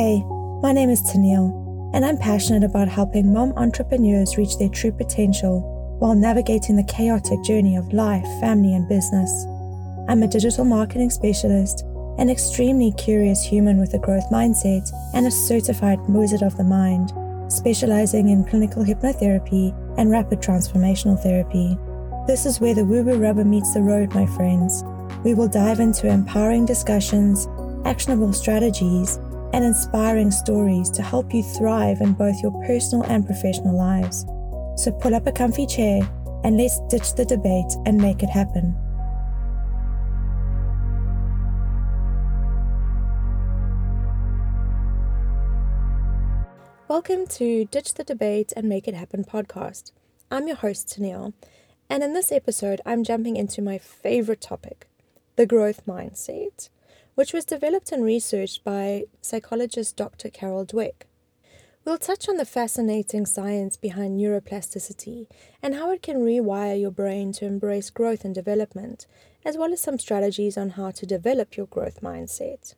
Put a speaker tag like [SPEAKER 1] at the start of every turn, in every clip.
[SPEAKER 1] Hey, my name is Tennille, and I'm passionate about helping mom entrepreneurs reach their true potential while navigating the chaotic journey of life, family, and business. I'm a digital marketing specialist, an extremely curious human with a growth mindset, and a certified wizard of the mind, specializing in clinical hypnotherapy and rapid transformational therapy. This is where the woo woo rubber meets the road, my friends. We will dive into empowering discussions, actionable strategies, and inspiring stories to help you thrive in both your personal and professional lives. So pull up a comfy chair and let's ditch the debate and make it happen. Welcome to Ditch the Debate and Make It Happen podcast. I'm your host, Tennille, and in this episode, I'm jumping into my favorite topic the growth mindset which was developed and researched by psychologist Dr. Carol Dweck. We'll touch on the fascinating science behind neuroplasticity and how it can rewire your brain to embrace growth and development, as well as some strategies on how to develop your growth mindset.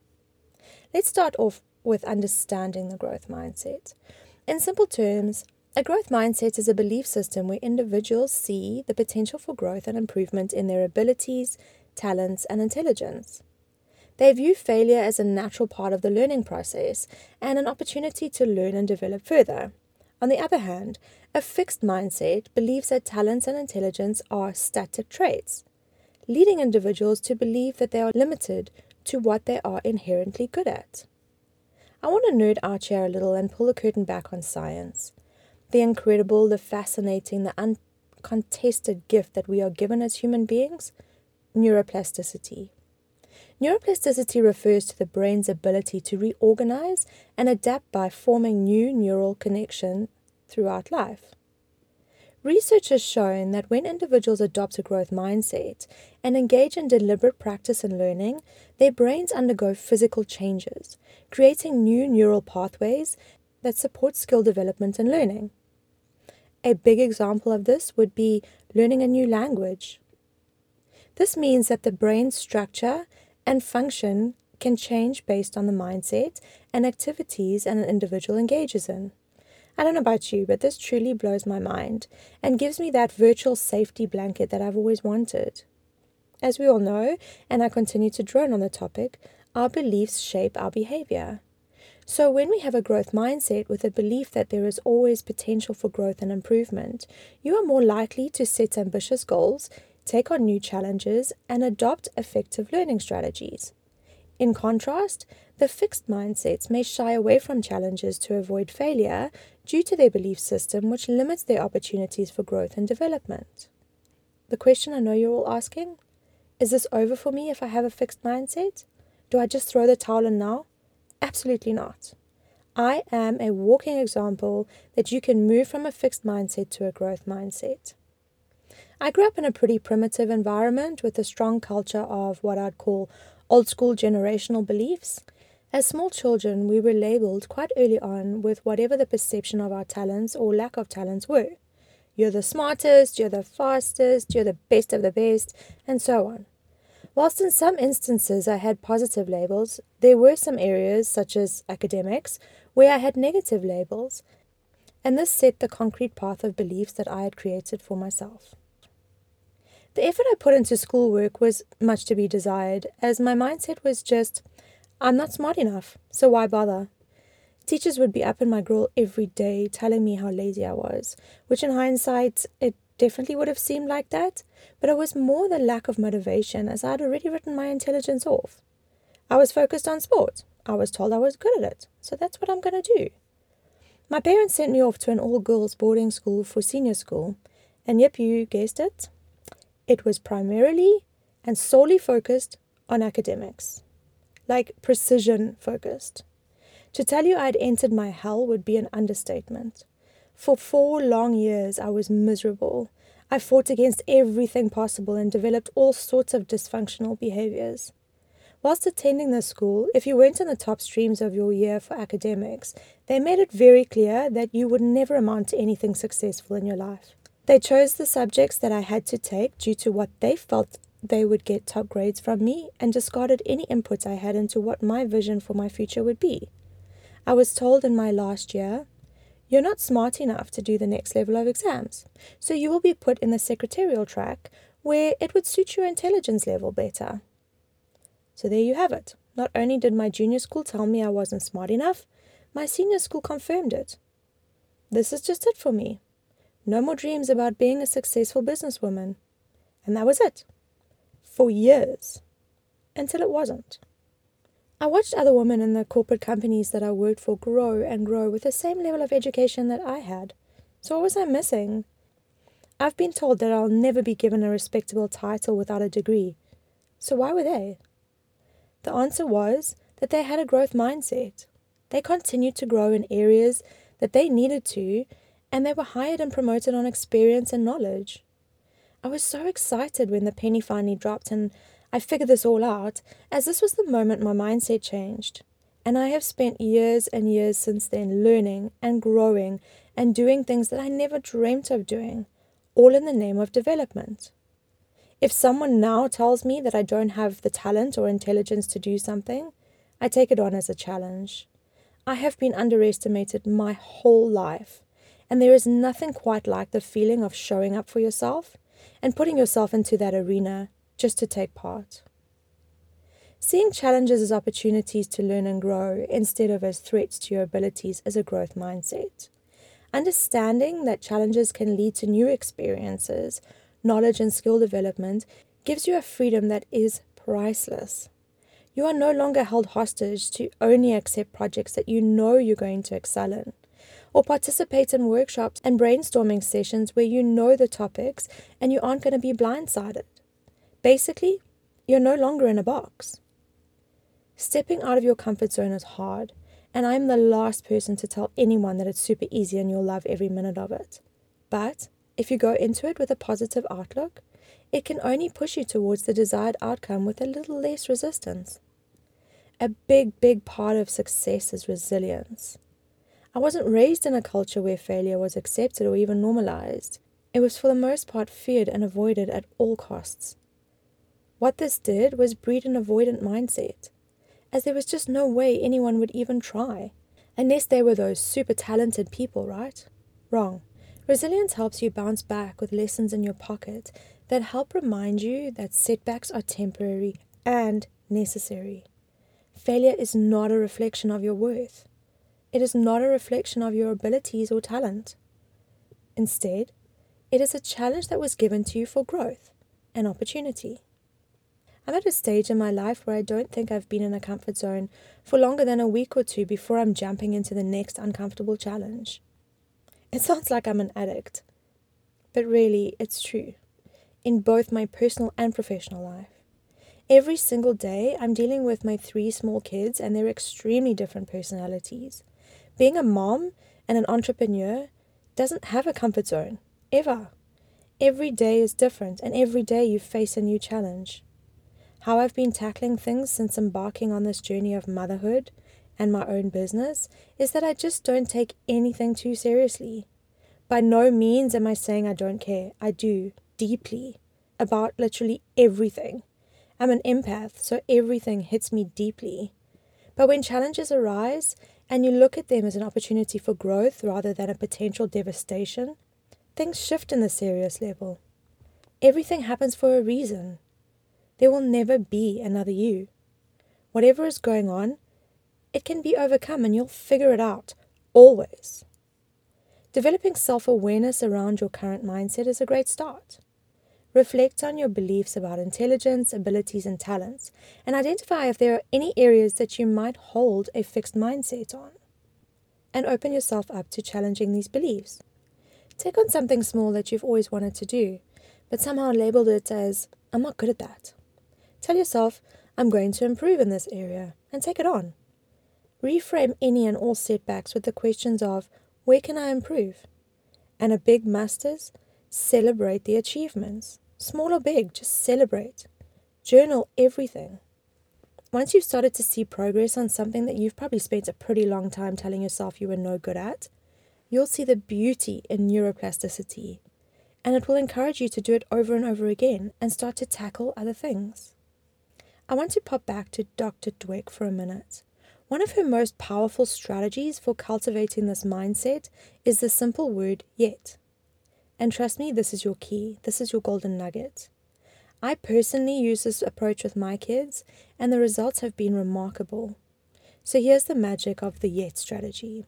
[SPEAKER 1] Let's start off with understanding the growth mindset. In simple terms, a growth mindset is a belief system where individuals see the potential for growth and improvement in their abilities, talents, and intelligence. They view failure as a natural part of the learning process and an opportunity to learn and develop further. On the other hand, a fixed mindset believes that talents and intelligence are static traits, leading individuals to believe that they are limited to what they are inherently good at. I want to nerd out here a little and pull the curtain back on science. The incredible, the fascinating, the uncontested gift that we are given as human beings neuroplasticity. Neuroplasticity refers to the brain's ability to reorganize and adapt by forming new neural connections throughout life. Research has shown that when individuals adopt a growth mindset and engage in deliberate practice and learning, their brains undergo physical changes, creating new neural pathways that support skill development and learning. A big example of this would be learning a new language. This means that the brain's structure and function can change based on the mindset and activities an individual engages in. I don't know about you, but this truly blows my mind and gives me that virtual safety blanket that I've always wanted. As we all know, and I continue to drone on the topic, our beliefs shape our behavior. So, when we have a growth mindset with a belief that there is always potential for growth and improvement, you are more likely to set ambitious goals, take on new challenges, and adopt effective learning strategies. In contrast, the fixed mindsets may shy away from challenges to avoid failure due to their belief system, which limits their opportunities for growth and development. The question I know you're all asking is this over for me if I have a fixed mindset? Do I just throw the towel in now? Absolutely not. I am a walking example that you can move from a fixed mindset to a growth mindset. I grew up in a pretty primitive environment with a strong culture of what I'd call old school generational beliefs. As small children, we were labeled quite early on with whatever the perception of our talents or lack of talents were. You're the smartest, you're the fastest, you're the best of the best, and so on. Whilst in some instances I had positive labels, there were some areas, such as academics, where I had negative labels, and this set the concrete path of beliefs that I had created for myself. The effort I put into schoolwork was much to be desired, as my mindset was just, I'm not smart enough, so why bother? Teachers would be up in my grill every day telling me how lazy I was, which in hindsight, it definitely would have seemed like that, but it was more the lack of motivation as I had already written my intelligence off. I was focused on sport. I was told I was good at it, so that's what I'm going to do. My parents sent me off to an all girls boarding school for senior school, and yep, you guessed it, it was primarily and solely focused on academics, like precision focused. To tell you I'd entered my hell would be an understatement. For four long years, I was miserable. I fought against everything possible and developed all sorts of dysfunctional behaviors. Whilst attending the school, if you weren't in the top streams of your year for academics, they made it very clear that you would never amount to anything successful in your life. They chose the subjects that I had to take due to what they felt they would get top grades from me and discarded any input I had into what my vision for my future would be. I was told in my last year, you're not smart enough to do the next level of exams, so you will be put in the secretarial track where it would suit your intelligence level better. So there you have it. Not only did my junior school tell me I wasn't smart enough, my senior school confirmed it. This is just it for me. No more dreams about being a successful businesswoman. And that was it. For years. Until it wasn't. I watched other women in the corporate companies that I worked for grow and grow with the same level of education that I had. So what was I missing? I've been told that I'll never be given a respectable title without a degree. So why were they? The answer was that they had a growth mindset. They continued to grow in areas that they needed to, and they were hired and promoted on experience and knowledge. I was so excited when the penny finally dropped and I figured this all out, as this was the moment my mindset changed. And I have spent years and years since then learning and growing and doing things that I never dreamt of doing, all in the name of development. If someone now tells me that I don't have the talent or intelligence to do something, I take it on as a challenge. I have been underestimated my whole life, and there is nothing quite like the feeling of showing up for yourself and putting yourself into that arena just to take part. Seeing challenges as opportunities to learn and grow instead of as threats to your abilities is a growth mindset. Understanding that challenges can lead to new experiences knowledge, and skill development gives you a freedom that is priceless. You are no longer held hostage to only accept projects that you know you're going to excel in, or participate in workshops and brainstorming sessions where you know the topics and you aren't going to be blindsided. Basically, you're no longer in a box. Stepping out of your comfort zone is hard, and I'm the last person to tell anyone that it's super easy and you'll love every minute of it. But if you go into it with a positive outlook, it can only push you towards the desired outcome with a little less resistance. A big, big part of success is resilience. I wasn't raised in a culture where failure was accepted or even normalized. It was for the most part feared and avoided at all costs. What this did was breed an avoidant mindset, as there was just no way anyone would even try, unless they were those super talented people, right? Wrong. Resilience helps you bounce back with lessons in your pocket that help remind you that setbacks are temporary and necessary. Failure is not a reflection of your worth. It is not a reflection of your abilities or talent. Instead, it is a challenge that was given to you for growth and opportunity. I'm at a stage in my life where I don't think I've been in a comfort zone for longer than a week or two before I'm jumping into the next uncomfortable challenge. It sounds like I'm an addict, but really, it's true. In both my personal and professional life. Every single day, I'm dealing with my three small kids and their extremely different personalities. Being a mom and an entrepreneur doesn't have a comfort zone, ever. Every day is different, and every day you face a new challenge. How I've been tackling things since embarking on this journey of motherhood and my own business is that I just don't take anything too seriously. By no means am I saying I don't care. I do, deeply, about literally everything. I'm an empath, so everything hits me deeply. But when challenges arise and you look at them as an opportunity for growth rather than a potential devastation, things shift in the serious level. Everything happens for a reason. There will never be another you. Whatever is going on, it can be overcome and you'll figure it out, always. Developing self awareness around your current mindset is a great start. Reflect on your beliefs about intelligence, abilities, and talents, and identify if there are any areas that you might hold a fixed mindset on. And open yourself up to challenging these beliefs. Take on something small that you've always wanted to do, but somehow labeled it as, I'm not good at that. Tell yourself, I'm going to improve in this area, and take it on. Reframe any and all setbacks with the questions of where can I improve? And a big must is celebrate the achievements. Small or big, just celebrate. Journal everything. Once you've started to see progress on something that you've probably spent a pretty long time telling yourself you were no good at, you'll see the beauty in neuroplasticity. And it will encourage you to do it over and over again and start to tackle other things. I want to pop back to Dr. Dweck for a minute. One of her most powerful strategies for cultivating this mindset is the simple word yet. And trust me, this is your key, this is your golden nugget. I personally use this approach with my kids, and the results have been remarkable. So here's the magic of the yet strategy.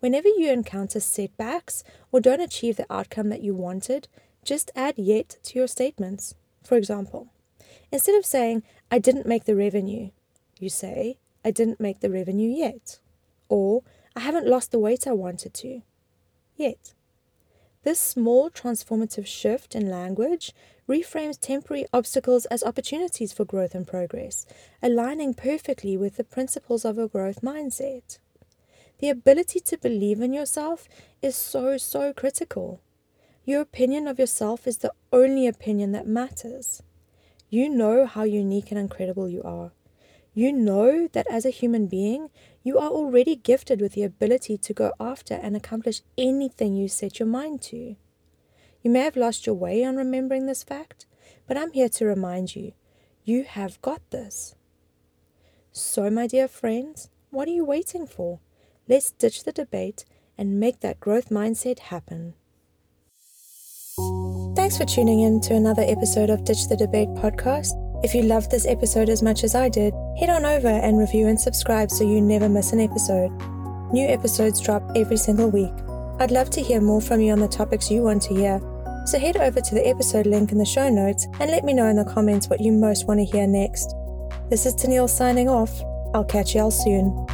[SPEAKER 1] Whenever you encounter setbacks or don't achieve the outcome that you wanted, just add yet to your statements. For example, instead of saying, I didn't make the revenue, you say, I didn't make the revenue yet. Or, I haven't lost the weight I wanted to. Yet. This small transformative shift in language reframes temporary obstacles as opportunities for growth and progress, aligning perfectly with the principles of a growth mindset. The ability to believe in yourself is so, so critical. Your opinion of yourself is the only opinion that matters. You know how unique and incredible you are. You know that as a human being, you are already gifted with the ability to go after and accomplish anything you set your mind to. You may have lost your way on remembering this fact, but I'm here to remind you you have got this. So, my dear friends, what are you waiting for? Let's ditch the debate and make that growth mindset happen. Thanks for tuning in to another episode of Ditch the Debate podcast. If you loved this episode as much as I did, head on over and review and subscribe so you never miss an episode. New episodes drop every single week. I'd love to hear more from you on the topics you want to hear, so head over to the episode link in the show notes and let me know in the comments what you most want to hear next. This is Tennille signing off. I'll catch y'all soon.